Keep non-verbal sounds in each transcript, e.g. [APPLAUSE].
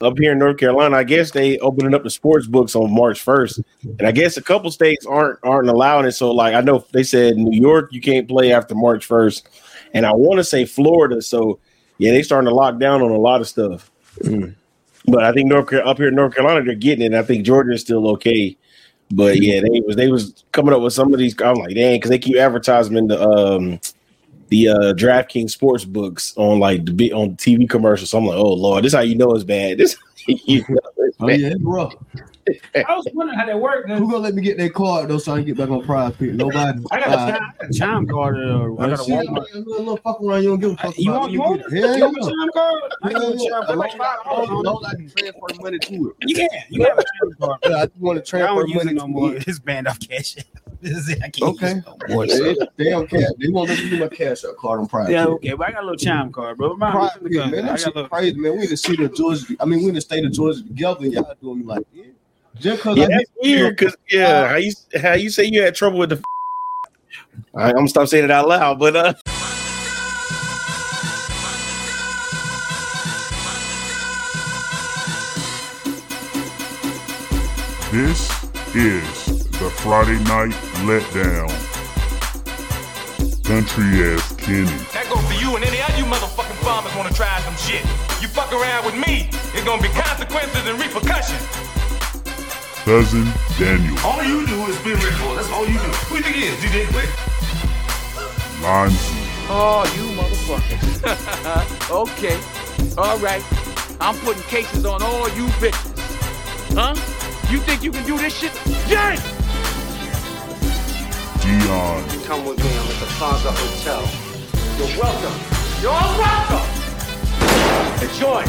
up here in North Carolina, I guess they opening up the sports books on March first, and I guess a couple states aren't aren't allowing it. So like I know they said New York you can't play after March first, and I want to say Florida. So yeah, they starting to lock down on a lot of stuff. Mm. But I think North up here in North Carolina they're getting it. I think Georgia is still okay. But yeah, they was they was coming up with some of these. I'm like, dang, because they keep advertising the um the uh DraftKings sports books on like the big on TV commercials. So I'm like, oh lord, this how you know it's bad. This you know it's [LAUGHS] oh yeah, bro. I was wondering how that worked. Who gonna let me get that card though so I can get back on prize pick? Nobody. I got, a, chime, a chime card. Uh, I got a shit, a little fuck around. You don't give a fuck. You want? You want? Yeah, you want a chime card? I got a chime card. I don't like to transfer money to it. You can. You have a chime card. Yeah, I just want to transfer money no more. This band off cash. [LAUGHS] okay. No damn cash. They won't let me do my cash out card on prize. Yeah, okay, but I got a little chime card, bro. Prize, man, that shit crazy, man. We in the city of Georgia. I mean, we in the state of Georgia together, and y'all doing me like, yeah. Just cause yeah, that's weird. Cause yeah, how you how you say you had trouble with the. I, I'm gonna stop saying it out loud, but uh. This is the Friday Night Letdown. Country ass Kenny. That goes for you and any other you motherfucking farmers want to try some shit. You fuck around with me, it's gonna be consequences and repercussions cousin Daniel. All you do is be ritual. That's all you do. Who you think it is, DJ Quik? Lines. Oh, you motherfuckers. [LAUGHS] okay. All right. I'm putting cases on all you bitches. Huh? You think you can do this shit? Yank! Dion. Come with me. I'm at the Plaza Hotel. You're welcome. You're all welcome. Enjoy.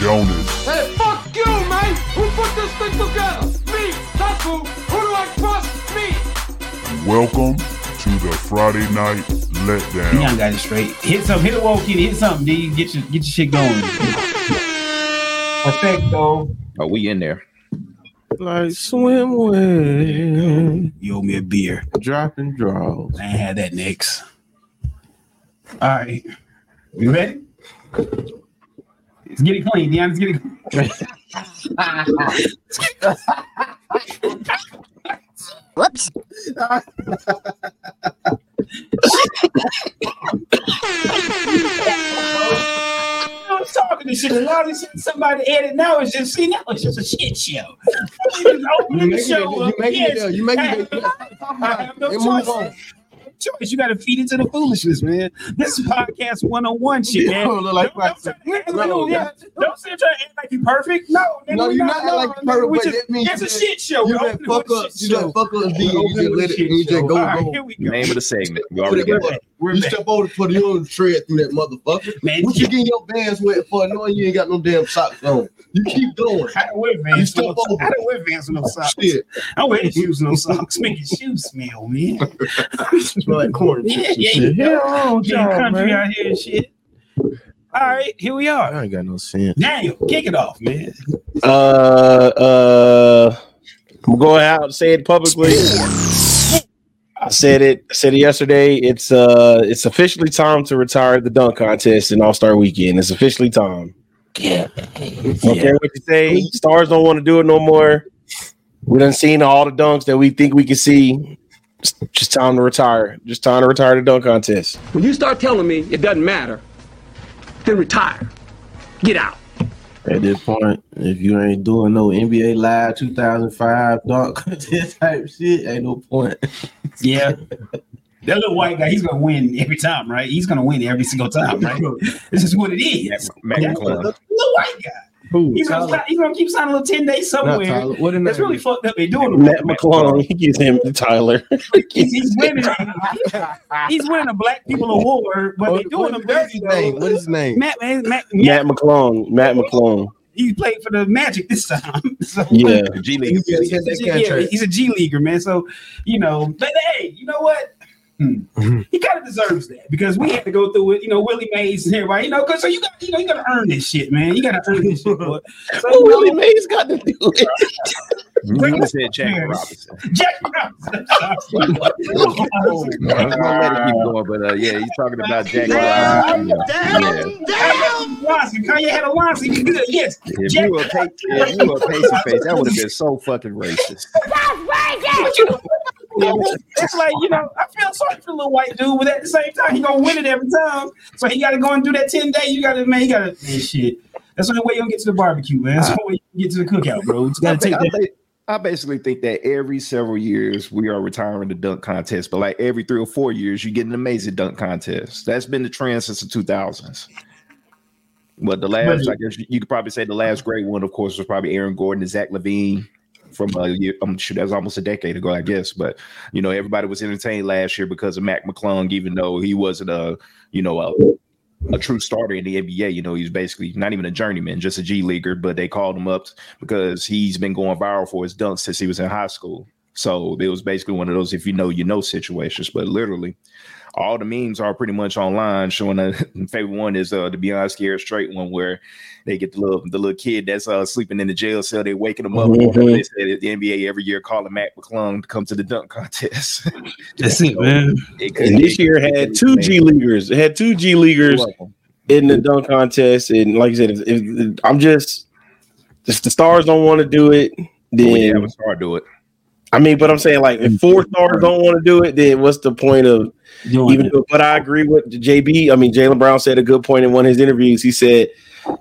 Jonas. Hey, fuck you, man! Who put this thing together? Me! That's who! Who do I trust? Me! Welcome to the Friday Night Letdown. Young got it straight. Hit some, hit a wall, kid. hit something, then you get your get your shit going. Perfecto. Oh, we in there. Like swimwear. You owe me a beer. Dropping draws. I ain't had that next. All right. You ready? Let's get it clean, Deanna. Let's get it clean. [LAUGHS] Whoops. [LAUGHS] shit. A lot of shit somebody edit now is just see now it's just a shit show. [LAUGHS] You making it, you making it, you making it. I have no choice choice. You got to feed into the foolishness, man. This is podcast 101 shit, man. don't, like don't, don't, no, yeah, don't sit try to act like you perfect. No, no, you're not, not like perfect, but that means it's a shit show. You just fuck up, you just fuck up and you just let it, you just go, go. Here we go. Name of the segment. You already got it. You step over for the old tread through that motherfucker. Man, what you getting your bands wet for? Knowing you ain't got no damn socks on. You keep going. I don't wear Vans. You step. I don't wear Vans with no socks. Shit. I wear shoes no [LAUGHS] socks. Make your shoes smell, man. [LAUGHS] smell like corn. Yeah, yeah, yeah. yeah. Oh, country out here and shit. All right, here we are. I ain't got no sense. Daniel, kick it off, man. Uh, uh, I'm going out and say it publicly. I said it. I said it yesterday. It's uh, it's officially time to retire the dunk contest in All Star Weekend. It's officially time. Yeah. Okay, what you say? Stars don't want to do it no more. We done seen all the dunks that we think we can see. Just time to retire. Just time to retire the dunk contest. When you start telling me it doesn't matter, then retire. Get out. At this point, if you ain't doing no NBA Live 2005 dunk [LAUGHS] contest type shit, ain't no point. Yeah. [LAUGHS] That little white guy, he's gonna win every time, right? He's gonna win every single time, right? [LAUGHS] this is what it is. Matt That little, little white guy. Who? He's gonna, he's gonna keep signing a little 10 days somewhere. What in That's really fucked up. They're doing Mac McClung. He gives him to Tyler. [LAUGHS] He's, he's winning. [LAUGHS] he's winning a Black People Award, but they're doing him what is dirty. his name? What is his name? Matt, Matt, Matt, Mac McClung. Mac McClung. He played for the Magic this time. So, Yeah. G League. He has that yeah, he's a G leaguer, man. So you know, but hey, you know what? Hmm. He kind of deserves that because we had to go through it. You know, Willie Mays and everybody. You know, because so you got you know you got to earn this shit, man. You got to earn this shit. boy. [LAUGHS] So, What Willie Mays got to do it? You just said Jack Robinson. [LAUGHS] Jack Robinson. [LAUGHS] I'm gonna let it keep going, but uh, yeah, he's talking about Jack Robinson. Yeah. Lonson. Kanye had a Lonson. He good. Yes. If Jack you were a pa- if you were a Pacers face, that would have been so fucking racist. [LAUGHS] It's like you know, I feel sorry for the little white dude, but at the same time, he gonna win it every time. So he got to go and do that ten day. You got to man, you got to man, shit. That's the only way you gonna get to the barbecue, man. That's the only way you get to the cookout, bro. You I, got to take that. I basically think that every several years we are retiring the dunk contest, but like every three or four years, you get an amazing dunk contest. That's been the trend since the 2000s. But the last, I guess you could probably say the last great one, of course, was probably Aaron Gordon and Zach LaVine from a year. Um, I'm sure that was almost a decade ago, I guess. But you know, everybody was entertained last year because of Mac McClung, even though he wasn't a, you know, a a true starter in the NBA. You know, he's basically not even a journeyman, just a G leaguer. But they called him up because he's been going viral for his dunks since he was in high school. So it was basically one of those if you know you know situations. But literally, all the memes are pretty much online. Showing a [LAUGHS] favorite one is uh, the Beyond Scared Straight one where they get the little the little kid that's uh, sleeping in the jail cell. They waking him up. Mhm. They say that the NBA every year calling Mac McClung to come to the dunk contest. [LAUGHS] That's it, man. It could- And this it- year had two G leaguers. It had two G leaguers in the dunk contest, and like I said, if, if I'm just if the stars don't want to do it, But when you then have a star do it. I mean, but I'm saying like if four stars don't want to do it, then what's the point of Doing even? it. though- But I agree with JB. I mean, Jaylen Brown said a good point in one of his interviews. He said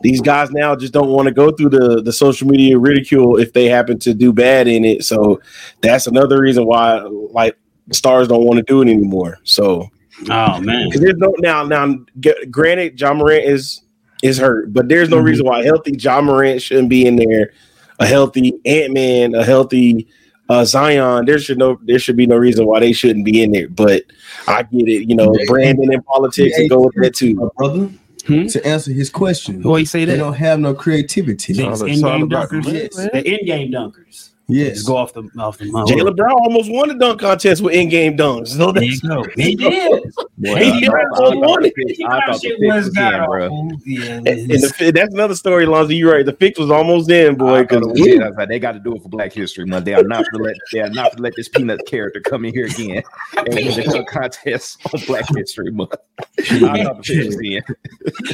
these guys now just don't want to go through the the social media ridicule if they happen to do bad in it. So that's another reason why like stars don't want to do it anymore. So Oh man. 'Cause there's no now now g- granted Ja Morant is is hurt, but there's no Mhm. reason why healthy Ja Morant shouldn't be in there. A healthy Ant Man, a healthy uh, Zion. There should no there should be no reason why they shouldn't be in there. But I get it, you know, Yeah. Brandon and politics and go with that too. my brother, Hmm? to answer his question. What you say that? They don't have no creativity. It's all in-game about the dunkers. lit. The in-game dunkers. Yes. Just go off the off the mouth. Jaylen Brown almost won the dunk contest with in-game dunks. So There that's you go. [LAUGHS] He did. Boy, He did thought- almost won it. He I thought the fix was was god in, bro. Yeah, and, and the, that's another story, Lonzo. You're right. The fix was almost in, boy. Because it was in. I was like, they got to do it for Black History Month. They are not to let they are not to let this peanut character come in here again and win the dunk contest on Black History Month. I thought the fix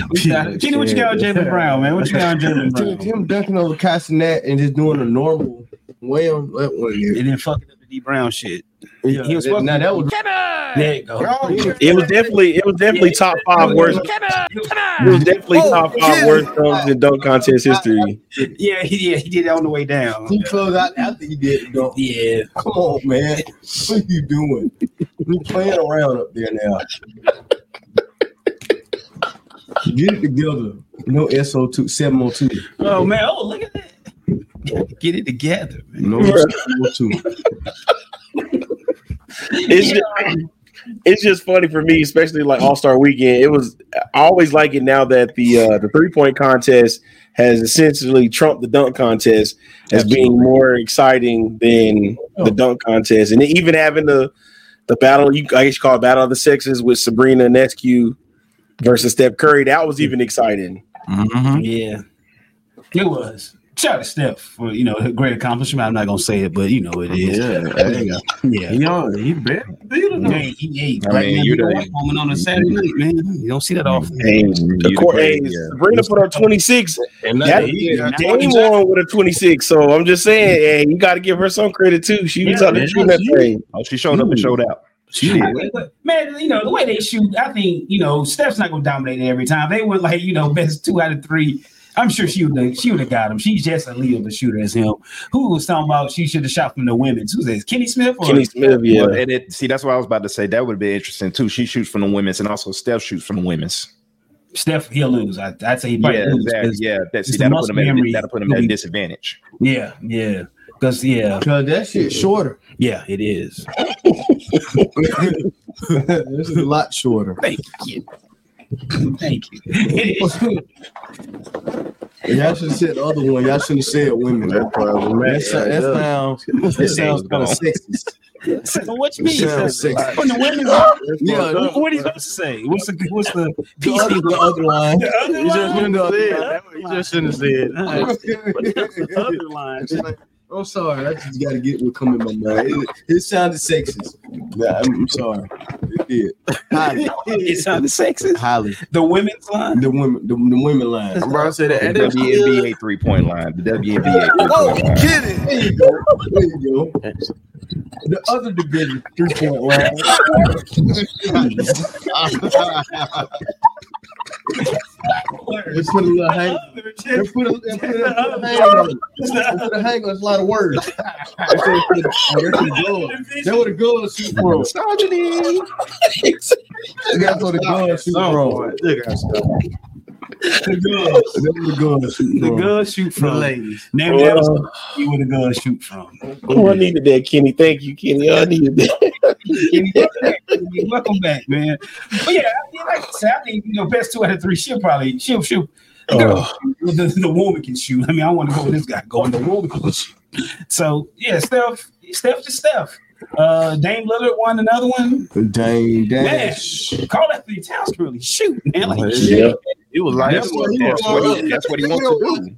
was in. Kenny, what you got on Jaylen Brown, man? What you got on Jalen Him, [LAUGHS] Brown? him dunking over Castanet and just doing a normal way on that one. And then fucking up the D Brown shit. Yeah, he was that, supposed now that was There you go. Oh, it was definitely it was definitely top five worst. It was definitely oh, top five worst dunks in dunk contest history. Yeah, he, yeah, he did it on the way down. he closed out after he did dunk. Yeah. Come on, man. What are you doing? You playing around up there now. Get it together. No SO2 702. Oh man, oh look at that. Get it together, man. No 702. [LAUGHS] It's just, it's just funny for me, especially like All Star Weekend. It was I always like it now that the uh, the three point contest has essentially trumped the dunk contest as being more exciting than the dunk contest, and even having the the battle you I guess you call it battle of the sexes with Sabrina Ionescu versus Steph Curry. That was even exciting. Yeah. It was. Shout out to Steph for you know a great accomplishment. I'm not gonna say it, but you know it is. Yeah, yeah. you know, he on, he bet. Hey, he, hey, I mean, man you do the- that moment on a Saturday night, man. You don't see that often. Hey, of the course, play, hey, yeah. Sabrina put her 26. And That, that, he, Dame won with a 26. So I'm just saying, hey, you got to give her some credit too. She was Yeah, out there yeah, shooting that she- thing. Oh, she showed up and showed out. Man, you know, the way they shoot, I think, you know, Steph's not gonna dominate it every time. They went like, you know, best two out of three. I'm sure she would have she would have got him. She's just a lead of a shooter as him. Who was talking about she should have shot from the women's? Who's this? Kenny Smith or Kenny Smith, yeah. Well, and it see that's what I was about to say. That would be interesting too. She shoots from the women's, and also Steph shoots from the women's. Steph? He'll lose. I, I'd say he might Yeah, lose. exactly. 'cause- Yeah, that, see, it's the that'll put muscle him at memory. that'll put him at a disadvantage. Yeah, yeah. Because yeah, Cause that shit shorter. yeah, it is. [LAUGHS] this is a lot shorter. Thank you. Thank you. It is. Y'all should have said the other one. Y'all shouldn't have said women. That probably That, sound- that sounds [LAUGHS] that sounds kind of sexist. So what you mean? Sounds sexist. From the women's? Yeah, What, what are you supposed to say? What's the what's the the other, the other line. You just shouldn't have said. You just shouldn't have said. other line? I'm sorry. I just got to get what come in my mind. It, it sounded sexist. Nah, I'm, I'm sorry. It did. Highly. It sounded sexist. Highly. The women's line. The women, the, the women line. I'm about to say that. The and WNBA three point line. The WNBA three point. Oh, get it. There you go. There you go. The other division, three point line. [LAUGHS] [LAUGHS] They put a little hang. They put a, they put a, [LAUGHS] they put a hang on it. They put a hang on. It's a lot of words. [LAUGHS] That's where the- that's where the girls- That's where the girls shoot from. That's where the girls shoot from. The girls. That's where the girls shoot The from. girls shoot from. ladies. Name Well, that you where the girls shoot from. Oh, I needed that, Kenny. Thank you, Kenny. I needed that. Kenny, welcome back. Kenny, Welcome back, man. But yeah, I mean, like I said, I think you know, best two out of three. She'll probably she'll shoot. The, girl, the, the woman can shoot. I mean, I want to go with this guy going. The woman can shoot. So yeah, Steph, Steph just Steph. Uh, Dame Lillard won another one. Dame, Man, dash. Carl Anthony Towns can really shoot, man. Like, Yeah. It was like That's that's what what, he that's what he, that's what he wants to do.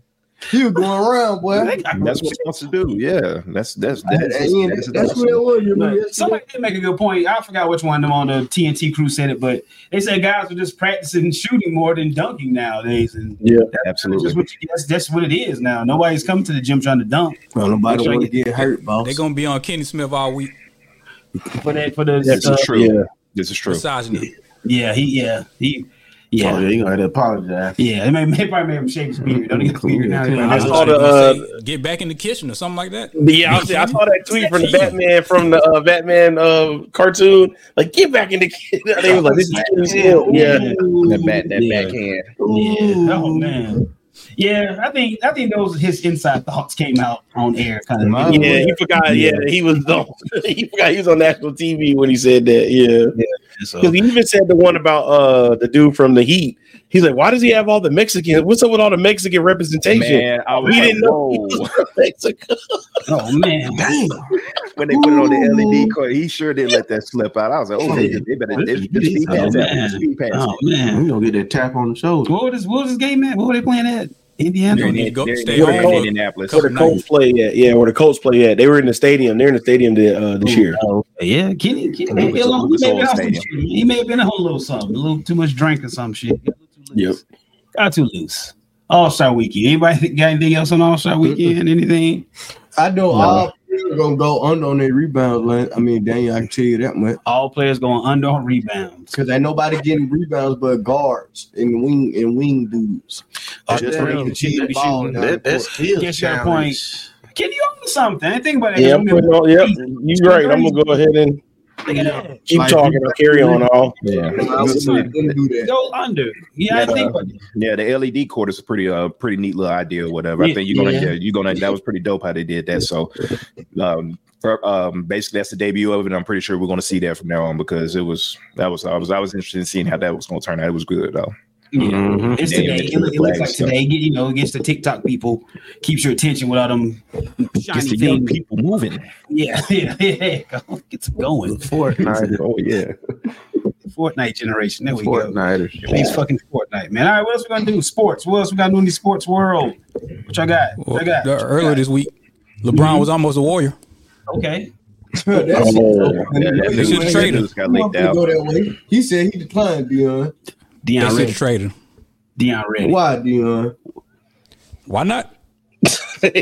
He was going around, boy. That's what he wants to do. Yeah, that's that's That- that's, Ian, that's, that's what it was. You remember? Somebody did make a good point. I forgot which one of them on the TNT crew said it, but they said guys are just practicing shooting more than dunking nowadays, and Yeah. that's just absolutely. what you, that's, that's what it is now. Nobody's coming to the gym trying to dunk Well, nobody Trying want to get hurt, boss. They're gonna be on Kenny Smith all week. for that for the This uh, is true. Yeah. This is true. Misogyny. yeah he yeah he Oh, yeah yeah, you gonna have to apologize. yeah. They, may, they probably made him shave his beard. Don't he get a beard now? I saw the, uh, get back in the kitchen or something like that. Yeah, I, see, I saw that tweet from the [LAUGHS] Batman from the uh, Batman uh, cartoon. Like, get back in the kitchen. [LAUGHS] They was like, this is Kenny Yeah. That back that Yeah. backhand. Yeah. Oh man. Yeah, I think I think those his inside thoughts came out on air kind of. Yeah, he forgot. Yeah, he was on, [LAUGHS] he forgot he was on national TV when he said that. Yeah. Yeah, So, because he even said the one about uh the dude from the Heat. He's like, why does he have all the Mexican? What's up with all the Mexican representation? Man, I was We like, didn't know he whoa. was from Mexico. oh man, [LAUGHS] when they put it on the LED court, he sure did let that slip out. I was like, oh, they, they better they, they speed Oh, that. man. Speed past oh man. We gonna get that tap on the shoulder. What was what was this game at? What were they playing at? Indiana. They're- need to go- They're- stay they're home. in Indianapolis. Where the Colts play at? Yeah, where the Colts play at? They were in the stadium. They're in the stadium the, uh, this year. Oh, yeah, Kenny, Kenny It may was be a alone. He may have been some shit. He may have been on a little something, a little too much drink or some shit. Got a little too loose. Got too loose. All Star Weekend. Anybody got anything else on All Star Weekend? Anything? I know all players are gonna go under on their rebounds. Lance. I mean, Daniel, I can tell you that much. All players going under on rebounds. Because ain't nobody getting rebounds but guards and wing and wing dudes. Oh, Just damn, for them to cheat the ball. down That, that's court. still Guess your challenge. Can you own something? I think about it. Yeah, I'm putting on. Yep, you're right. I'm gonna go ahead and Yeah. keep Like- talking. I'll carry on all. Yeah. I was not gonna do that. Go under. Yeah, I think. Yeah, the LED court is a pretty uh pretty neat little idea or whatever. I think you're gonna yeah. yeah, you're gonna that was pretty dope how they did that. So um for, um basically that's the debut of it. I'm pretty sure we're gonna see that from now on because it was that was I was I was interested in seeing how that was gonna turn out. It was good though. Yeah. Mhm. It's today. yeah, It, it looks like stuff. today. You know, against the TikTok people, keeps your attention without them Gets shiny the young things. people moving. [LAUGHS] Yeah, yeah, yeah. Go, Get some going. Fortnite. Oh yeah. Fortnite generation. There we go. Fortniters. These fucking Fortnite, man. All right, what else we gonna do? Sports. What else we got to do in the sports world? What y'all got? What I got? What y'all earlier got? this week, LeBron was almost a warrior. Okay. [LAUGHS] That's Oh, Yeah, that They should news- trade that him. news got leaked out. Go that way. He said he declined, Dion. They Dion should ready. trade him. Dion ready. Why, Dion? Why not? [LAUGHS] And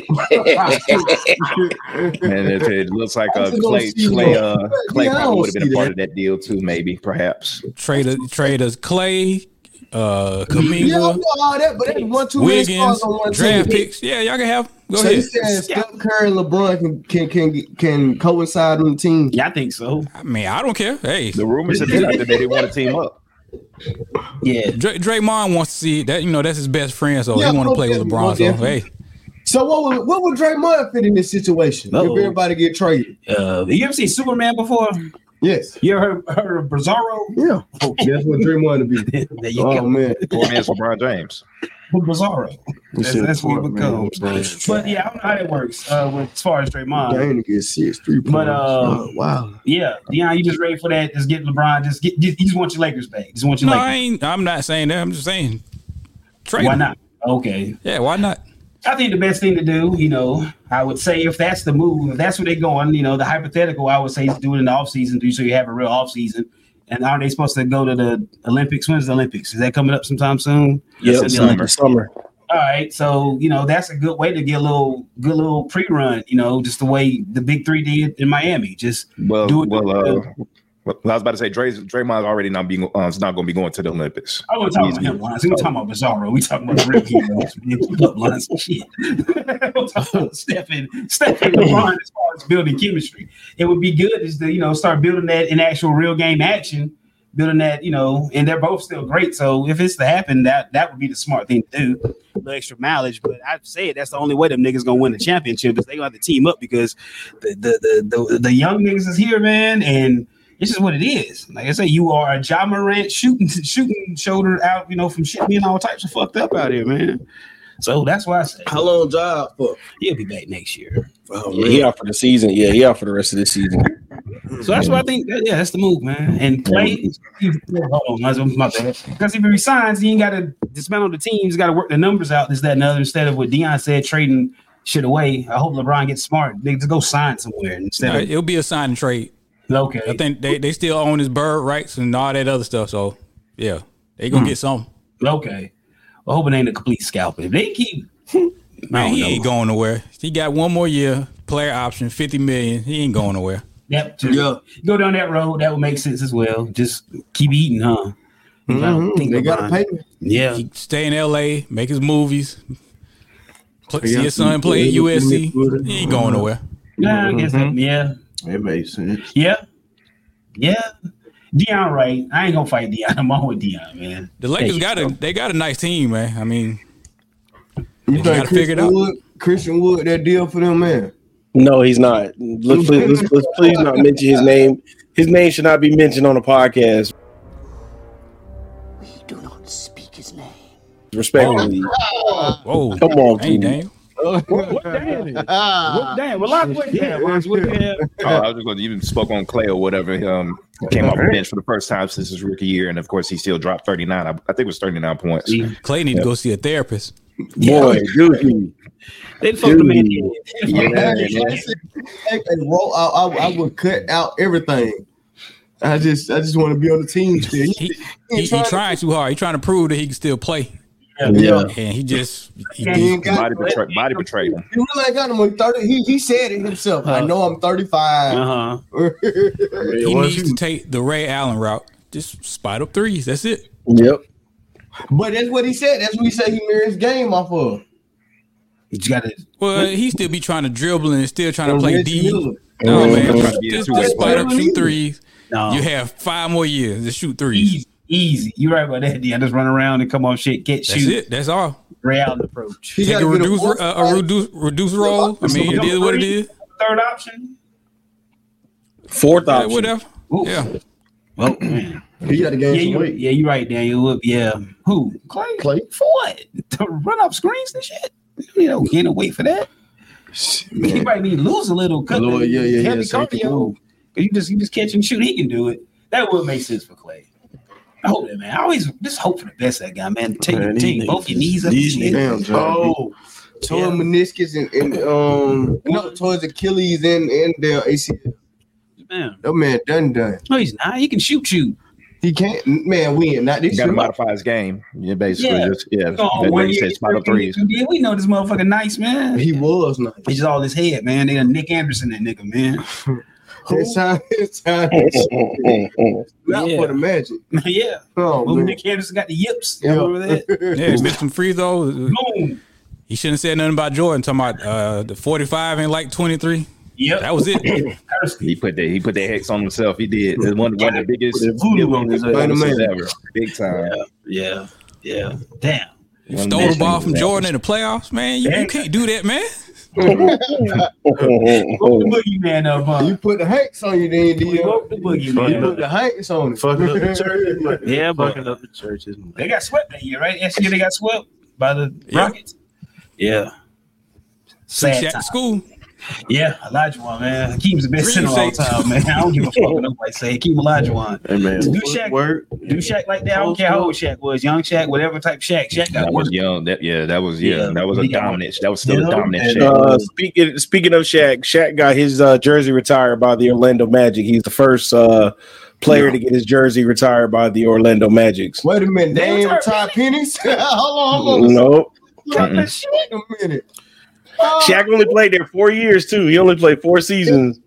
it, it looks like I uh, just don't Klay Klay uh Klay Yeah, probably would have been a part that. of that deal too, maybe, perhaps. Trade a- trade us Klay, uh, Yeah, I Kuminga, know all that, but that's one too many Wiggins, stars on one draft team. picks. Yeah, y'all can have. Go so ahead. you saying Steph Curry and LeBron can can can, can coincide on the team? Yeah, I think so. I mean, I don't care. Hey, The rumors have been out that they didn't want to team up. Yeah. Dra- Draymond wants to see that. You know, that's his best friend, so Yeah, he want to play with okay, LeBron. So hey, So what would what would Draymond fit in this situation Uh-oh. if everybody get traded? Uh, you ever seen Superman before? Yes. You ever heard, heard of Bizarro? Yeah. That's what Draymond would be. [LAUGHS] there you Oh go. man. Poor man's LeBron James. Bizarro. That's, that's what it Fort, man. becomes. But yeah, I don't know how that works uh, with, as far as Draymond. Dang to get six three points. But, uh, Oh, wow. Yeah, Dion, you just ready for that? Just get LeBron. Just get. Just, you just want your Lakers back. Just want your no, I ain't. I'm not saying that. I'm just saying trade. Why him. not? Okay. Yeah, why not? I think the best thing to do, you know, I would say if that's the move, if that's where they're going, you know, the hypothetical, I would say is do it in the off season, do so you have a real off season. And aren't they supposed to go to the Olympics? When's the Olympics? Is that coming up sometime soon? Yep, The summer. Summer. All right, so you know that's a good way to get a little good little pre-run. You know, just the way the big three did in Miami. Just Well, do it. well, uh, well, I was about to say Dre, Draymond's already not being uh, is not going to be going to the Olympics. I wasn't talking about him, Lance. We talking about Bizarro. We talking about real man. Keep up. Shit. [LAUGHS] We're talking about Stephen, Stephen LeBron as far as building chemistry. It would be good is to, you know, start building that in actual real game action, building that, you know, and they're both still great. So if it's to happen, that that would be the smart thing to do. Little extra mileage. But I'd say that's the only way them niggas gonna win the championship is they gonna have to team up because the the the, the, the young niggas is here, man, and it's just what it is. Like I say, you are a Ja Morant shooting [LAUGHS] shooting shoulder out, you know, from shit being all types of fucked up out here, man. So that's why I say How long job for? he'll be back next year. Oh, Yeah, he out for the season. Yeah, he out for the rest of the season. So that's why I think, yeah, that's the move, man. And Klay, hold on, my my bad. Because if he resigns, he ain't got to dismantle the team. He's got to work the numbers out. This, that, and other. Instead of what Dion said, trading shit away. I hope LeBron gets smart. They just go sign somewhere instead Nah, of it'll be a sign and trade. Okay. I think they, they still own his bird rights and all that other stuff. So yeah, they gonna Hmm. get some. Okay. I hope it ain't a complete scalping. If they keep, [LAUGHS] I Man, he know. ain't going nowhere. He got one more year, player option, fifty million. He ain't going nowhere. Yep. just Go down that road. That would make sense as well. Just keep eating, huh? Mhm. They gotta pay. Yeah. He stay in L.A., make his movies, play, see his son play at USC. He ain't going nowhere. Yeah, I guess that, yeah. It makes sense. Yeah. Yeah. Dion right. I ain't gonna fight Dion. [LAUGHS] I'm on with Dion, man. The Lakers got a they got a nice team, man. I mean, You You think gotta figure Christian it out. Wood, Christian Wood, that deal for them, man? No, he's not. Let's, please, [LAUGHS] let's, let's please not mention his name. His name should not be mentioned on the podcast. We do not speak his name. Respectfully. whoa, Come on, hey, King. damn. What damn? What damn? Well, lock what damn? What what? [LAUGHS] [LAUGHS] Oh, I was just going to even spoke on Klay or whatever. Um, came off the bench for the first time since his rookie year, and of course he still dropped thirty nine. I, I think it was thirty nine points. Clay need to go see a therapist. Boy, dude. They fucked the man. Dude. Yeah, yeah. hey, hey, roll, I, I, I would cut out everything. I just, I just want to be on the team still. He, he, he trying too hard. He trying to prove that he can still play, Yeah. and he just he, He ain't got Body betrayed. Body betrayed him. He really ain't got no more. Thirty. He, he said it himself. I know I'm 35. Uh huh. [LAUGHS] he needs to take the Ray Allen route. Just spot up threes. That's it. Yep. but that's what he said. That's what he said. He mirrors game off of. You got to. Well, he still be trying to dribble and still trying to play D. Miller. No man, Trying to just, just spot up, player. shoot threes. No. You have five more years to shoot threes. Easy, easy. You're right about that. Dion. Just run around and come on, shit, get shoot. That's shoot. it. That's all. Real approach. He Take a gotta reduce fourth uh, a reduce reduce role. I mean, it is what it is. Third option. Fourth Yeah, option. whatever. Ooh. Yeah. Oh man. He got to gain Yeah, some you, weight. yeah, you're right, Daniel. Look, Yeah. Who? Klay. Klay. For what? To run up screens and shit. You know, can't wait for that. He might need to lose a little. Cut A little, the yeah, yeah, heavy yeah, so cardio. move. 'Cause You just you just catch and shoot. He can do it. That would make sense for Klay. I hope that man. I always just hope for the best that guy, man. Take, Man, take these both your knees up. these and shit. Damn, John. Oh, torn Yeah. meniscus and, and um, no, towards Achilles and and their ACL. Man. That man done done. No, he's not. He can shoot you. He can't. Man, we ain't not He this got to year. modify his game. Yeah, basically, Yeah. just yeah. Go on, That, one year, said, spot up threes. Yeah, we know this motherfucker nice, man. He was nice. He's just all his head, man. They done Nick Anderson, that nigga, man. [LAUGHS] It's time. [LAUGHS] It's [LAUGHS] time. [LAUGHS] Not Yeah. for the magic. yeah. Oh Well, man. Nick Anderson got the yips. You Yeah. remember that? Yeah, he missed some free throws. Boom. He shouldn't have said nothing about Jordan. Talking about uh, the 45 and like 23. Yep. That was it. [COUGHS] He put that. He put that hex on himself. He did. It's one, one of the biggest voodoo on his ever. Big time. Yeah. Yeah. Damn. You stole the ball from Jordan in the playoffs, man. You, you can't do that, man. Woke the boogeyman up, huh? You put the hanks on you, then We Dio. woke the You put boogeyman the hanks on it. Fucking up the [LAUGHS] churches. Yeah, fucking up the churches. Man. They got swept that year, right? Yes, year they got swept by the Yeah. Rockets. Yeah. Sent Sad you out time. school. Yeah, Olajuwon, man. Hakeem's the best Really center all time, man. I don't give a fuck what [LAUGHS] nobody say. Hakeem Olajuwon. Hey man, Do Shaq, word. do Shaq like that? I don't care how old Shaq was, young Shaq, whatever type Shaq. Shaq got That work. was young. That yeah, that was yeah, Yeah, that was a dominant. That was still You a dominant. And, Shaq. uh, speaking speaking of Shaq, Shaq got his uh, jersey retired by the Orlando Magic. He's the first uh, player to get his jersey retired by the Orlando Magics. Wait a minute, they ain't retired retired pennies. [LAUGHS] hold on, hold on. Nope. Wait a minute. Shaq only played there four years too. He only played four seasons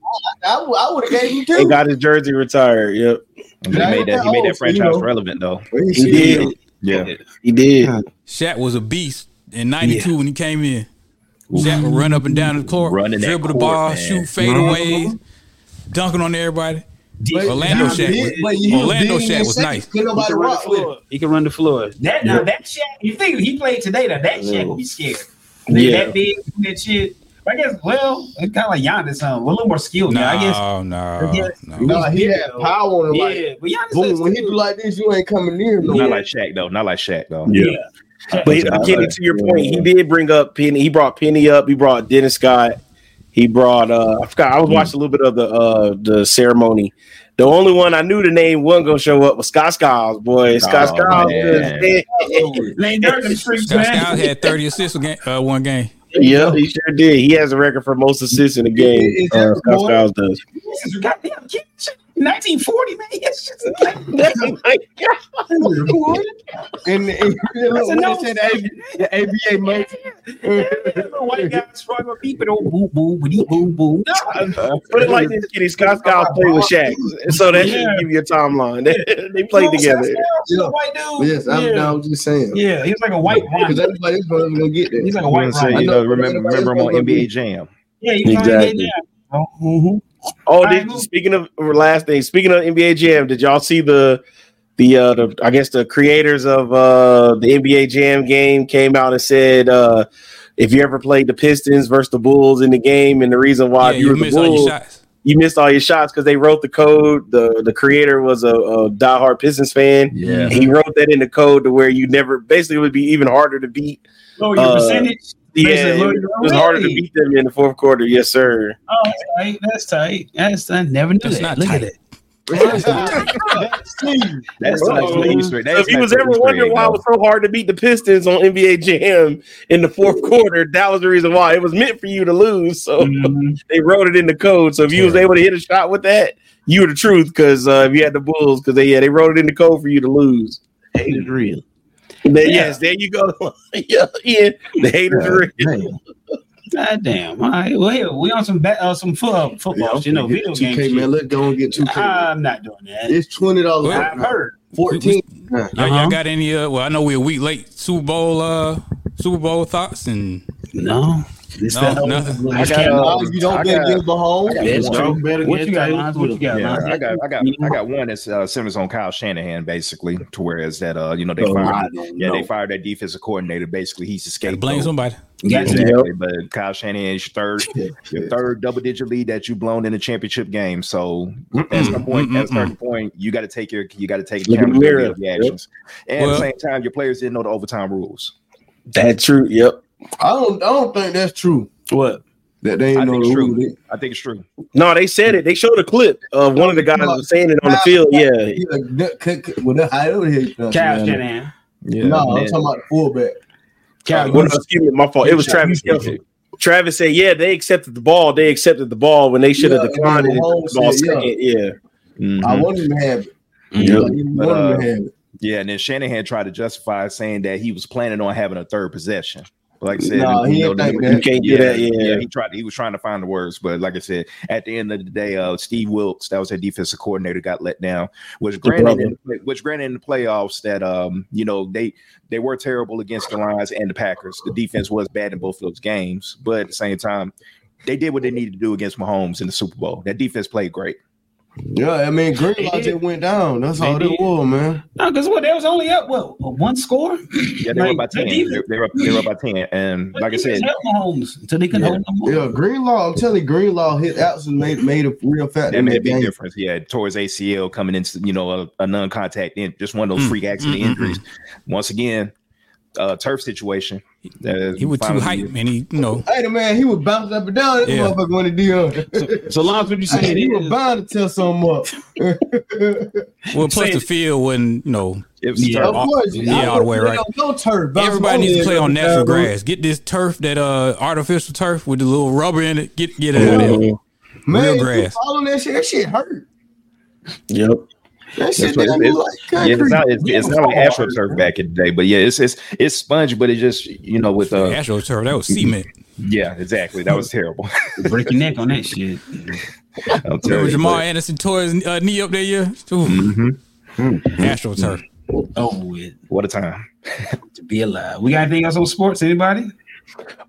I, would have gave him two. and got his jersey retired. Yep, he made that. He made that franchise relevant though. he did. Yeah. He did. Shaq was a beast in '92 when he came in. Shaq would run up and down the court, Running that dribble the court, ball, man. shoot fadeaways, dunking on everybody. But- Orlando but he Shaq, was was, big- but he was Orlando Shaq was nice. Couldn't He nobody can run the rock with floor. He can run the floor. That now that Shaq, you think he played today, that that Shaq would be scared. They Yeah. That big, that shit. I guess. Well, it's kind of like Giannis, um, a little more skilled. now. I guess. No, no, Yeah. no. No, he had power on him. Like, Yeah, but Giannis boom, when he do like this, you ain't coming near no. Not like Shaq though. Not like Shaq though. yeah. But uh, Kenny, to your point, he did bring up Penny. He brought Penny up. He brought Dennis Scott. He brought. uh I forgot. I was watching a little bit of the uh the ceremony. The only one I knew the name wasn't gonna show up was Scott Skiles. Boy, Scott Oh, Skiles. man. was- Lane Durk in Scott man. Skiles had 30 assists a game, uh, one game. Yeah, he sure did. He has a record for most assists in a game. Uh, Scott? Skiles does. This is goddamn kid. 1940, man. [LAUGHS] Yes, shit's a- That's my God. And, and, and That's a look, no. when they said the, A- the ABA. [LAUGHS] White [LAUGHS] guys throwing a beep it oh boom boom boom boom boom. Put it like this, Kenny. Scott Skiles played with Shaq, so that should give you a timeline. They, they played together. He's a white dude. Yes, I'm, yeah. I'm just saying. yeah, he's like a white Because wine. everybody else wasn't gonna get He's like a I white was say, you I know, know, remember, remember him on NBA Jam. Yeah, he's trying to Exactly. get down. Oh. Oh, did, speaking of last thing, speaking of NBA Jam, did y'all see the the uh the I guess the creators of uh the NBA Jam game came out and said uh if you ever played the Pistons versus the Bulls in the game and the reason why yeah, you, you were the missed all your Bulls, shots. you missed all your shots because they wrote the code. The the creator was a, a diehard Pistons fan. Yeah. He wrote that in the code to where you never basically it would be even harder to beat. Lower your Uh, percentage. Yeah, it was, your harder to beat them in the fourth quarter. Yes, sir. Oh, that's tight. That's tight. That's I never knew That's that. not Look tight. at it. [LAUGHS] That's Uh-oh. like Lee Street. So if you was ever wondering why it was so hard to beat the Pistons on NBA Jam in the fourth quarter, that was the reason why it was meant for you to lose. So Mhm. [LAUGHS] they wrote it in the code. So if you was able to hit a shot with that, you were the truth because uh, if you had the Bulls, because they yeah they wrote it in the code for you to lose. Hate is real. And then, Yeah. Yes, there you go. [LAUGHS] yeah, yeah, the haters are real. God damn. All right. Well, here, we on some ba- uh, some football, football, you know, video game. 2K, shit. man. Let's go and get 2K. I'm not doing that. it's twenty dollars. Well, I've heard. 14. Y'all, Uh-huh. y'all got any? Uh, well, I know we're a week late. Super Bowl, uh, Super Bowl thoughts and No. This No, that- nothing. I I got, uh, you don't I bet got- against Mahomes. That's true. What get you got, tight. What you got, Yeah, Lons? I got, I got, I got one that's uh, Simmons on Kyle Shanahan, basically, to where is that, uh, you know, they Oh, I fired, don't yeah, they fired that defensive coordinator. Basically, he's gotta escaped. blame somebody. Got to. Exactly, but Kyle Shanahan is your third, [LAUGHS] your third double digit lead that you blown in the championship game. So at some point, at a certain point, you got to take your, you got to take Look in the accountability mirror. of your actions. And at the same time, your players didn't know the overtime rules. That's true. Yep. I don't. I don't think that's true. What? That they I ain't know think the it's rule. true. I think it's true. No, they said it. They showed a clip of one of the guys was saying it on the field. Yeah. Yeah, that, c- c- well, that high over here. Kyle Shanahan. Yeah, No, I'm man. talking about the fullback. Kyle, Well, no, excuse me, my fault. It was Travis Kelce. Travis said, "Yeah, they accepted the ball. They accepted the ball when they should have Yeah, declined it. and and Mahomes took the ball said, yeah. second. Yeah, Mhm. I want him to have it. Yep. Like, he But, want him uh, to have it. Yeah, and then Shanahan tried to justify saying that he was planning on having a third possession. Like I said, No, he you know, think the- that. You can't do that, yeah. he tried. He was trying to find the words, but like I said, at the end of the day, uh, Steve Wilks, that was their defensive coordinator, got let down. Which granted, in, the- which granted in the playoffs, that um, you know, they they were terrible against the Lions and the Packers. The defense was bad in both those games, but at the same time, they did what they needed to do against Mahomes in the Super Bowl. That defense played great. Yeah, I mean, Greenlaw just went down. That's all They it was, man. No, because what? They was only up what? one score? Yeah, they were Like, by ten. defense- They, they were they were up by ten, and like I said, help Mahomes until they can Yeah. hold them more. Yeah, Greenlaw. I'm telling you, Greenlaw hit Absol made made a real factor that in made a big game. difference. Yeah, towards ACL coming into you know a, a non-contact in just one of those Mm, freak accident mm, mm, injuries. Once again, uh, turf situation. that He was too finally- hype, man. He, you know, Hey, the man, he was bouncing up and down. That Yeah. motherfucker when [LAUGHS] he did. So long as what you Hey, saying he was is, bound to tell something up. [LAUGHS] well, plus the field wasn't, you know, It was yeah, turf. Of course, yeah, all the way right. No turf. bouncing Everybody needs to play on natural down. grass. Get this turf, that uh artificial turf with the little rubber in it. Get get it out of there. Man, Real you grass. Following that shit, that shit hurt. Yep. That shit what it is. look like Yeah, it's not it's, it's not like astroturf back in the day, but yeah, it's it's it's spongy, but it just you know with uh Astro turf, that was cement. yeah, exactly. That was terrible. break your neck on that shit. [LAUGHS] I'm Remember telling you, Jamal but- Anderson tore his uh, knee up there. Yeah, Ooh, Mhm. Astro turf. Oh, with What a time. to be alive. We got anything else on sports? Anybody?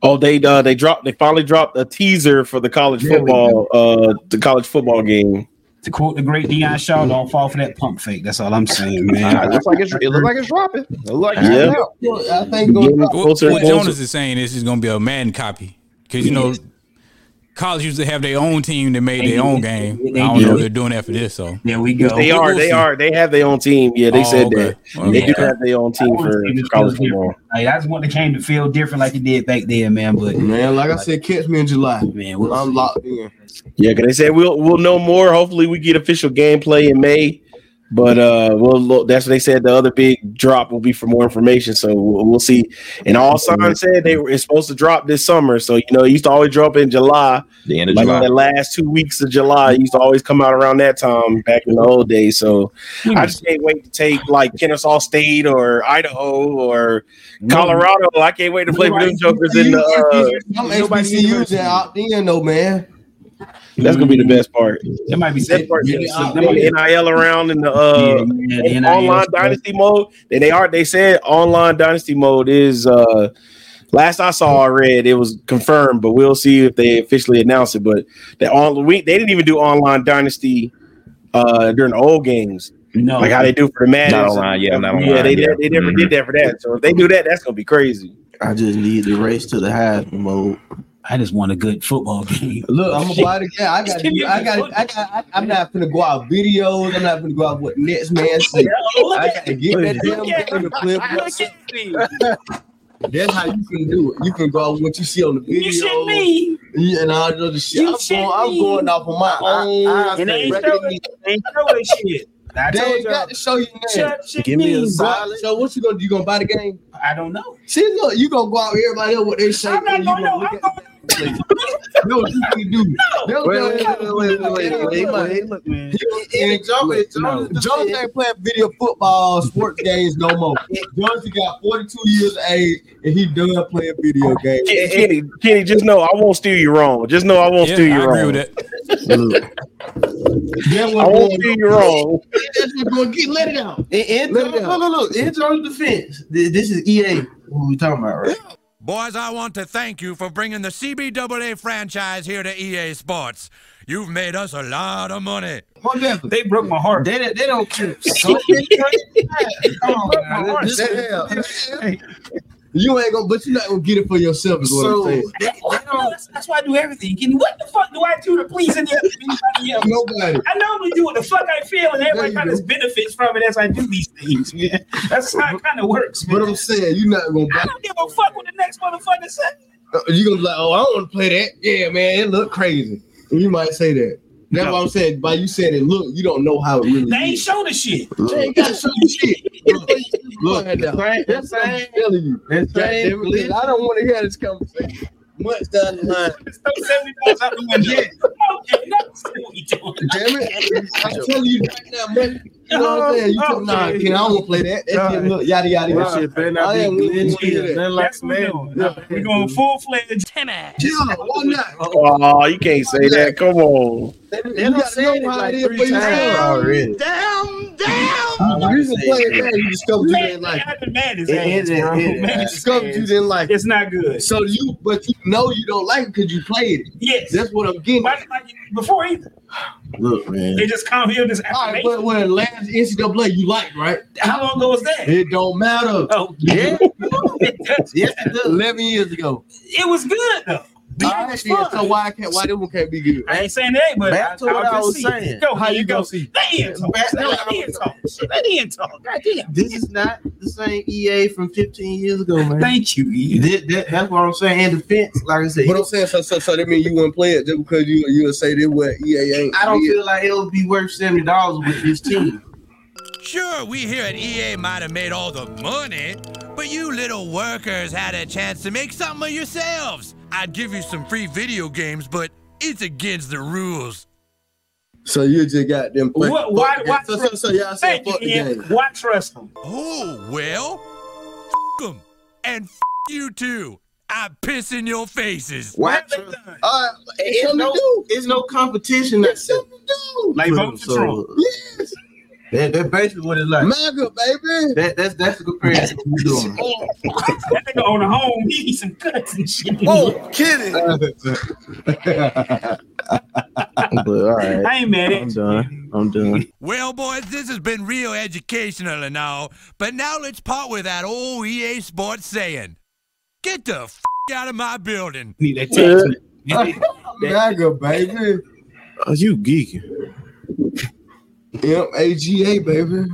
Oh, they uh, they dropped. They finally dropped a teaser for the college There football. Uh, the college football game. To quote the great Dion Shaw, don't fall for that pump fake. That's all I'm saying, Uh, [LAUGHS] it man. looks like it's it looks like it's dropping. It look like it's Yeah. out. I think going What, closer what closer. Jonas is saying is it's going to be a Madden copy because you know college used to have their own team that made their own game. I don't know if they're doing that for this. So There we go. They are. we'll They see. are. They have their own team. Yeah, they Oh, said okay. that Well, they yeah. do have their own team for college football. Like, I just want the game to feel different like it did back then, man. But man, like I said, catch me in July. man, we'll I'm see. locked in. Yeah, because they said we'll we'll know more. Hopefully, we get official gameplay in May. But uh, we'll look, that's what they said. The other big drop will be for more information. So we'll, we'll see. And all signs said they were it's supposed to drop this summer. So you know, it used to always drop in July. The end of Like July. the last two weeks of July, it used to always come out around that time back in the old days. So I just can't wait to take like Kennesaw State or Idaho or Colorado. I can't wait to play them jokers in the. Uh, Some HBCUs that opt in though, man. That's gonna be the best part. That might be the Best said. part Yeah, is uh, the might be- NIL around in the uh Yeah, in the NIL online stuff. dynasty mode. Then they are. They said online dynasty mode is. uh Last I saw, I read it was confirmed, but we'll see if they officially announce it. But the on we they didn't even do online dynasty uh during the old games, No, like how they do for the Madden. Not online, yeah, not yeah. They yeah. did- they never Mhm. did that for that. So if they do that, that's gonna be crazy. I just need the race to the high mode. I just want a good football [LAUGHS] game. Look, I'm gonna buy the game. I got, I got, I got. I, I'm not gonna go out videos. I'm not gonna go out what next man say. I gotta get that damn game to play for. [LAUGHS] That's how you can do it. You can go out with what you see on the video. You shit video me. yeah, and all the other shit. You I'm shit going, I'm going off of my own. And they ain't record. showing, they ain't showing shit. I They told ain't got to show you now. Shut Give me a me. solid. So what you gonna do? You gonna buy the game? I don't know. See, look, you gonna go out with everybody else what they say. I'm not gonna know. look I'm at- going. That's what you can do. That's Wait, what- wait, wait, wait, wait, wait, wait, wait. Look, man. And Jonas, Jonas, Jonas ain't playing video football sports games no more. Jonas he got 42 years of age and he done playing video games. Kenny, Kenny, Kenny, just know I won't steal you wrong. Just know I won't Yeah, steer you I wrong. Agree with that. That's I what won't going steer on. you wrong. That's what going get let it out. In, in, Let look, it out. look, look, in Jonas' defense, th- this is EA. What we talking about, right? Boys, I want to thank you for bringing the CBAA franchise here to EA Sports. You've made us a lot of money. Most definitely. They broke my heart. They, they don't care. So, come on, man. This- Hey, You ain't gonna, but you're not gonna get it for yourself. Is what So, I'm saying. they, they. That's, that's why I do everything. Kenny, what the fuck do I do to please anybody else? Nobody. I normally do what the fuck I feel, and everybody kind of benefits from it as I do these things, man. That's how it kind of works, man. But I'm saying you're not gonna buy. I don't give a fuck what the next motherfucker say. Uh, you gonna be like, oh, I don't want to play that. Yeah, man, it look crazy. You might say that. That's what I'm saying. By you saying it, look, you don't know how it really. They ain't is. show the shit. They ain't gotta show you shit. [LAUGHS] Look, look, Same- that's what I'm telling you. That's same damn I don't want to hear this conversation. Much down the line. Just [LAUGHS] throw 70 bucks out the window. Okay, that's [LAUGHS] what we doing. Damn it! I'm telling you right now, man. You know what I'm saying? You oh, tell me, nah, Ken, I don't want to play that. That shit look yada yada That shit better not I be ain't willing to glitchy. that. Nothing like That's what we man. doing. We're going full fledged. Yeah, why not? Oh, you can't say that. Come on. They, You don't say it like three times yourself. already. Down, down. You just play it [LAUGHS] now. You discovered you Man, didn't like it. I've been mad as It it bro. You discovered you didn't like it. It's not good. So you, but you know you don't like it because you played it. Yes. That's what I'm getting. Why didn't I get- Before either. Look, man. They just come here this All right, affirmation. but when last NCAA you like, right? How long ago was that? It don't matter. Oh, Yeah. [LAUGHS] Yes, it does. Eleven years ago. it was good though. All right, then, so why can't why this one can't be good? I ain't saying that, but Back to I, what I'll I was just see. saying. Go, How how you you go? gonna See, see? let Ian talk. Back- Let Ian talk. Shit, Let talk. God. This is not the same EA from 15 years ago, man. Thank you, Ian. That- that- that's what I'm saying. In defense, like I said, But I'm saying so so so that mean you wouldn't play it just because you you would say this what EA ain't. I don't Yeah. feel like it would be worth seventy dollars with this team. Sure, we here at EA might have made all the money, but you little workers had a chance to make something of yourselves. I'd give you some free video games, but it's against the rules. So you just got them. Play, What, why, why, so, so, so y'all say fuck the Ian. game. Why trust them? Oh, well, f them. And f you too. I piss in your faces. Why? Uh, It's no, it's no competition. That's Like vote for Trump. Yes. That, that's basically what it's like. MAGA, baby. That, that's that's the comparison we're doing. [LAUGHS] That nigga on the home, he eat some cuts and shit. Oh, kidding. [LAUGHS] But all right, I ain't mad at I'm you. done. I'm done. Well, boys, this has been real educational and all, but now let's part with that old EA Sports saying. Get the f out of my building. Need that text. [LAUGHS] MAGA, baby. Oh, you geeking? M A G A, baby.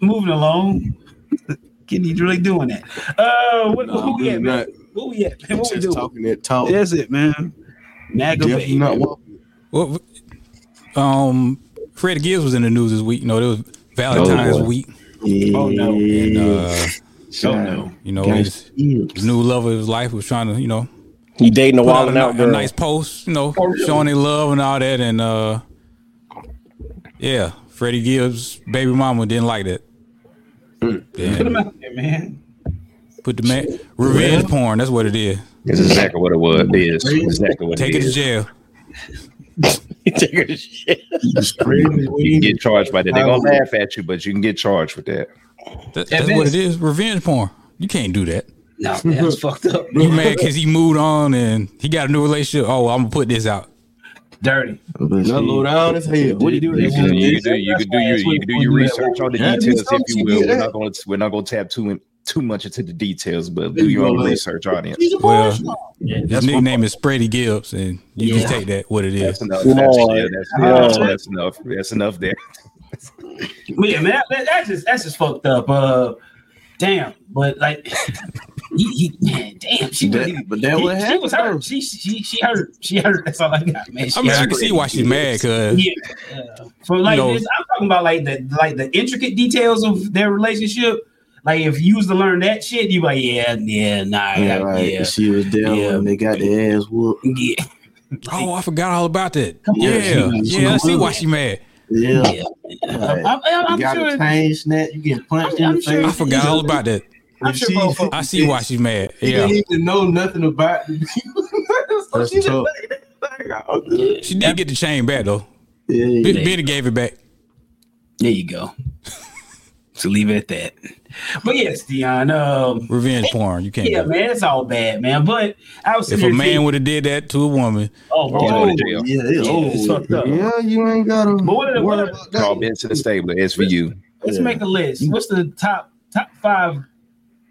Moving along. Can you really doing that? Uh, what, No, who we I'm at, man? not. Who we at, man? What we doing? talking that talk. That's it, man. Naga Definitely baby. not walking. Well, um, Freddie Gibbs was in the news this week. You know, it was Valentine's boy. week. Yeah. Oh, no. And, uh, Oh no. you know, his, his new love of his life was trying to, you know, he dating a put out wild a, out ni- a nice post, you know, showing their love and all that. And, uh, yeah, Freddie Gibbs' baby mama didn't like that. Mm. Put him out there, man. put the man, revenge porn, that's what it is. That's exactly what it was. It is exactly what Take it [LAUGHS] it to jail. Take her jail. You can get charged by that. They're gonna laugh at you, but you can get charged with that. That, that's what it is. Revenge porn. You can't do that. No, that's [LAUGHS] fucked up. You mad because he moved on and he got a new relationship. Oh, I'm gonna put this out. Dirty. But Not low see, down as hell. What do you do? You can, you can do you can do your you can do your research on the details if you will. We're not going to we're not going to tap too in, too much into the details, but do your own research, audience. Well, his nickname is Spready Gibbs, and you just take that what it is. That's enough. That's, yeah, that's, Come that's, that's enough. That's enough there. Yeah, man, that, that's just that's just fucked up. Uh, damn. But like, [LAUGHS] he, he man, damn, she That- really, but that he- what she was hurt. She she she hurt. She hurt. That's all I got, man. She I mean, I can see why she's mad because Yeah. Uh, for like You know- this, I'm talking about like the like the intricate details of their relationship. Like if you was to learn that shit, you like, yeah, yeah, nah, yeah, yeah, right. yeah, She was there Yeah. when they got their ass whooped. yeah. oh, I forgot all about that. Come on. Yeah, Yeah, yeah, I see why she mad. Yeah. Yeah. Right. I'm, I'm, I'm you got sure. a chain snap. You get punched I'm in the sure- I forgot all about that. I'm She- I see why she's mad. She Yeah, didn't even know nothing about the [LAUGHS] so That's she [LAUGHS] just tough. laid that thing out. she did get the chain back though. Yeah, yeah. Ben- Benny gave it back. There you go. so leave it at that. But yes, Dion. Um, Revenge porn. You can't. yeah, man, it's all bad, man. But I was If a man thinking, would have did that to a woman, oh, He's oh, going to jail. Yeah, it's Yeah, it's fucked up. Yeah, you ain't gotta But what are worry what are- about Call that. Ben to the stable. SVU. let's Yeah. make a list. What's the top top five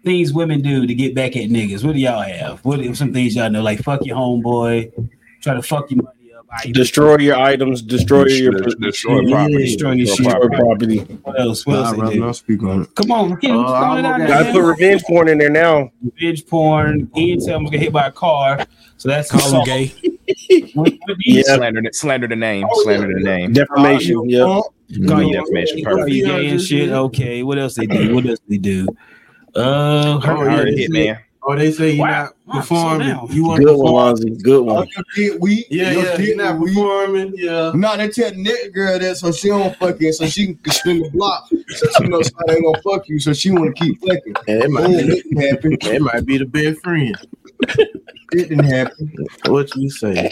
things women do to get back at niggas? What do y'all have? What are some things y'all know? Like fuck your homeboy, try to fuck your money up. I- Destroy your items. Destroy your Destroy Yeah, property. destroy your shit. property. property. What else? What else I'd they rather do? not speak on it. Come on, Kim, Uh, uh, I'm it out okay. there. Put revenge porn in there now. revenge porn. Ian said almost got hit by a car, so that's call him gay. [LAUGHS] What- what do you- Yeah. Slander, slander the name. Oh, Slander the name. Defamation. Yeah. Call you- defamation. call you Perfect. gay and shit. Okay, what else they do? What else they do? Uh, Oh, her- yeah, they hit, say- man. Oh, they say you're Wow. not Wow, slow performing. down. You want to Good one, perform? Lonzy. Good Oh, one. your dick weak. Yeah, your yeah. dick You're not weak. performing. Yeah. No, they tell the nigga girl that so she don't fucking so she can spin the block. So she knows how they gonna fuck you, so she wanna keep fucking. Yeah, it might Boom, be. didn't happen. [LAUGHS] That might be the best friend. It didn't happen. What you say?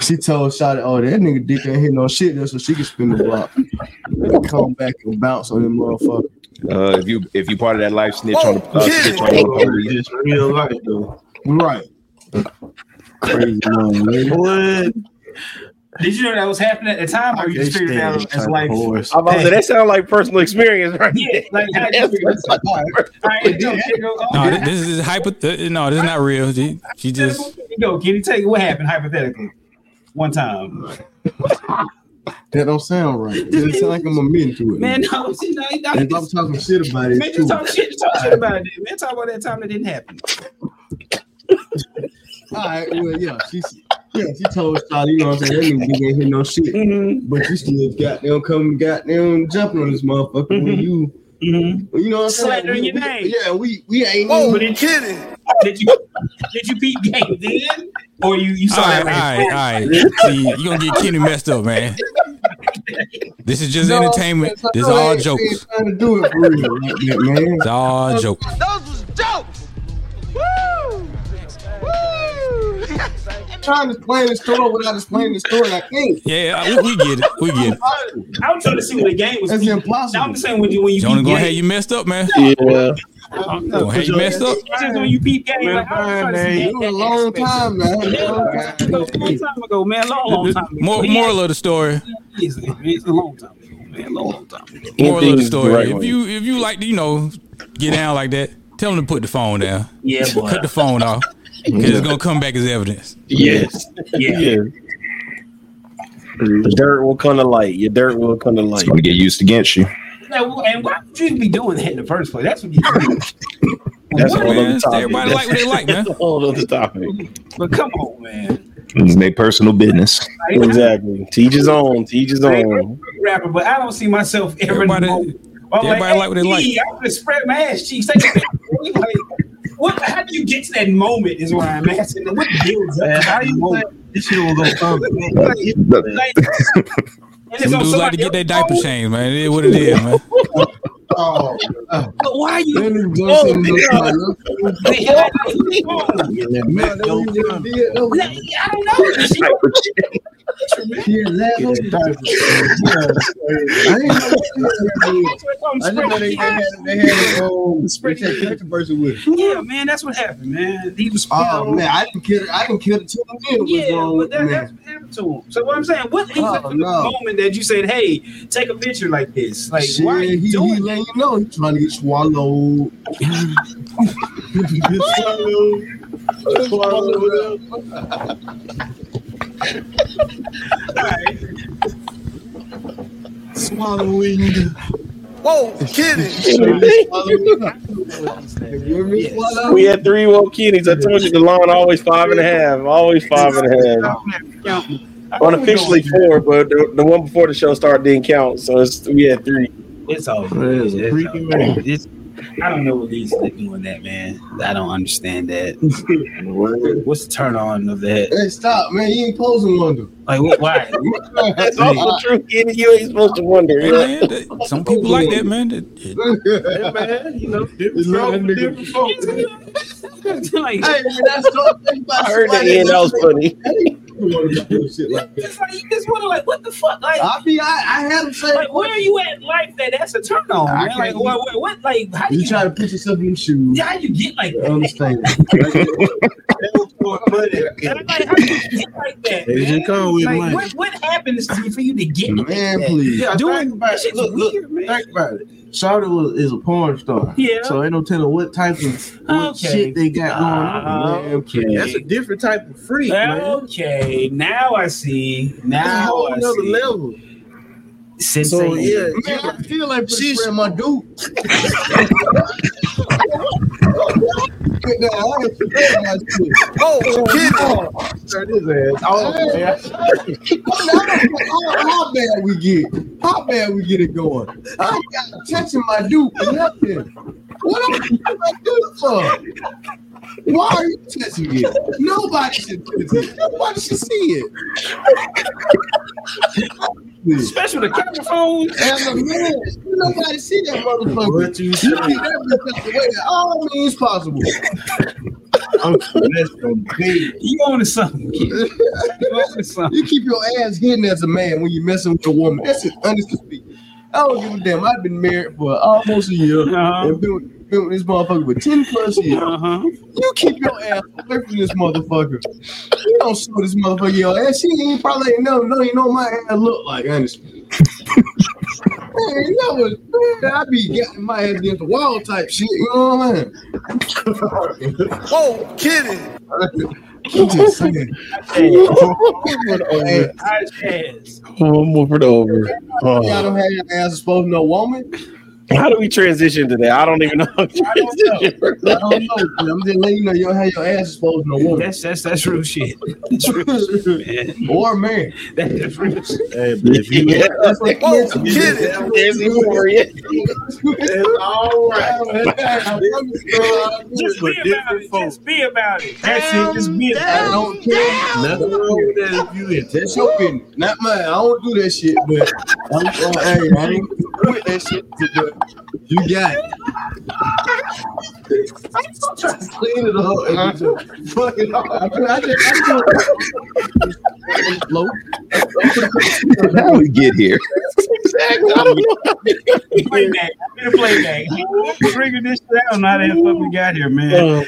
She told Shotty, oh, that nigga dick ain't hit no shit there, so she can spin the block. Come back and bounce on them motherfucker. Uh, if you if you part of that life snitch on the uh, yeah. snitch on the police. It's real life though. Right. Crazy man. What? Did you know that was happening at the time, or you just figured it out as type like? I'm about to say, that sounds like personal experience, right? Yeah, like how you figure it out? All right, here you go, here you go. No, th- this is hyper. th- No, this is not real. She, she just go, Kenny. Tell you what happened hypothetically. One time, That don't sound right. [LAUGHS] It doesn't sound like I'm admitting to it. man. No, see, no, no, And if I'm talking shit about it, man, it's just true. talk shit, just talk shit about it. Man, talk about that time that didn't happen. [LAUGHS] All right, well, yeah, she, yeah, she told Charlie, you know what I'm saying? That nigga ain't hear no shit, Mm-hmm. but you still goddamn come, goddamn jumping on this motherfucker when you, well, you know what I'm saying? Slandering your we- name. Yeah, we we ain't. Whoa, even- kidding. Did you did you beat game then, or you you saw All right, that? all right, all right. See, you gonna get Kenny messed up, man. This is just No, entertainment. This is all ain't- jokes. ain't Trying to do it for real, that, man. It's all jokes. Those was jokes. Trying to explain the story without explaining the story. I can't. Yeah, we, we get it. We get it. I was trying to see what the game was. It's impossible. I'm just saying when you when you Jonah beat gonna game. have you messed up, man. Yeah. Gonna have you messed up. Just when you beat game. Like, I was trying to It was a long time now. Yeah, a long time ago, long time man. Long, long time ago. More, moral of the story. It's, it's a long time ago, man. Long, long time ago. Moral of the story. right If you if you like to, you know, get down like that, tell them to put the phone down. Yeah, boy. Cut the phone off. Because it's gonna come back as evidence. Yes. Yeah. The dirt will come to light. Your dirt will come to light. It's gonna get used against you. Yeah, and why would you be doing that in the first place? That's what you. That's a whole Man, other topic. everybody like what they like, man. That's a whole other topic. But come on, man. It's their personal business. Exactly. Teach his own. Teach his own. rapper, but I don't see myself ever. Everybody- in the moment. Everybody like what they like. I'm gonna spread my ass cheeks. Take a picture." like, what? How do you get to that moment? Is what I'm asking. What builds up? How that you think this shit was gonna [LAUGHS] come? Like, and it's Some dudes like to get their diaper changed, man. It is what it is, man. [LAUGHS] Oh, But why are you? it was Oh, just in yeah. the Yeah, Man, that was what he did, though. I don't know. She- He had last on the diaper. Yeah. Man, that's what happened, man. He was. Oh man, I didn't kill it. I didn't kill the two men. What's Yeah, wrong but with that, that's what happened to him. So what I'm saying, what leads Oh, up to the moment that you said, "Hey, take a picture like this"? Like, Shit, why are you he, doing he you know he's trying to get swallowed. Get [LAUGHS] swallowed. Swallowing. [LAUGHS] [LAUGHS] Whoa, kidding. [LAUGHS] We had three woke kitties. I told you the line always five and a half. Always five and a half. Unofficially four, but the, the one before the show started didn't count. So it's, we had three. It's all. It's a It's freaky all- man. It's, I don't know what leads to doing that, man. I don't understand that. What's the turn on of that? Hey, stop, man! You ain't posing wonder. Like, what, why? [LAUGHS] That's also true, kitty. You ain't supposed to wonder. Hey, man, that- some people like that, man. That- it- [LAUGHS] Hey, man, you know, different Just strokes for different folks. [LAUGHS] like, Hey, man, that's the I heard the somebody end. That was funny. Shit like that. it's like you just want to like, what the fuck? Like, I be, I, I had him say, like, where are you at in life that that's a turn on? I Man? Like, what, what, what? Like, how do you you? try to put yourself in them shoes. How you get like that? Understand? And [LAUGHS] I'm like, how do you get like that? They man? come with like, money. what, what happens to you for you to get like Man, that? please. Yeah, Doing think about that it. Look, look, weird, man. think about it. Shawty was, is a porn star. Yeah. So ain't no telling what type of what Okay. shit they got going on. Okay. That's a different type of freak, man. Okay, now I see. That's a Now whole I nother see. level. Sensei. So yeah, Man, I feel like [LAUGHS] putting spray in my dude. Oh, kidding. turn his ass off, man. how, how bad we get? How bad we get it going? I ain't got touching my dude for nothing. What am I doing for? Why are you touching it? Nobody should touch it. Nobody should see it. Especially the camera phone. As a man, nobody see that motherfucker. What you You say? keep that bitch the way at all means possible. I'm that's from big. You on to something, kid. [LAUGHS] You on something. You keep your ass hidden as a man when you're messing with a woman. That's it, honestly speaking. I don't give a damn. I've been married for almost a year Uh-huh. and been, with- been with this motherfucker for 10 plus years. Uh-huh. You keep your ass away from this motherfucker. You don't show this motherfucker your ass. She ain't probably ain't never know you know what my ass look like, honestly. Man, that was man, I be getting my ass against the wall type shit, you know what I mean? Whoa, kidding. [LAUGHS] I'm just saying. Hey, hot ass. One more for the over. Y'all Oh. don't have your ass exposed to no woman. How do we transition to that? I don't even know. I don't know. I don't know. I'm just letting you know you don't have your ass exposed to no woman. That's that's that's real shit. That's real [LAUGHS] shit, man. or a man. That's real shit. Hey, if you Yeah. that's what kids Oh, do. get it. There's even more, yeah. It's all right. I promise, girl, Just be about it. Just be about it. That's it. Just be I about it. I don't care. Nothing wrong with that if you in. That's your business, not mine. I don't do that shit, but I'm, uh, hey, I ain't with that shit. But you got it. Try to clean it up oh, and just fuck it up. I, I just, I just, low. How we get here? Playback. Playback. Bringing this shit out. Not that fuck we got here, man. Uh,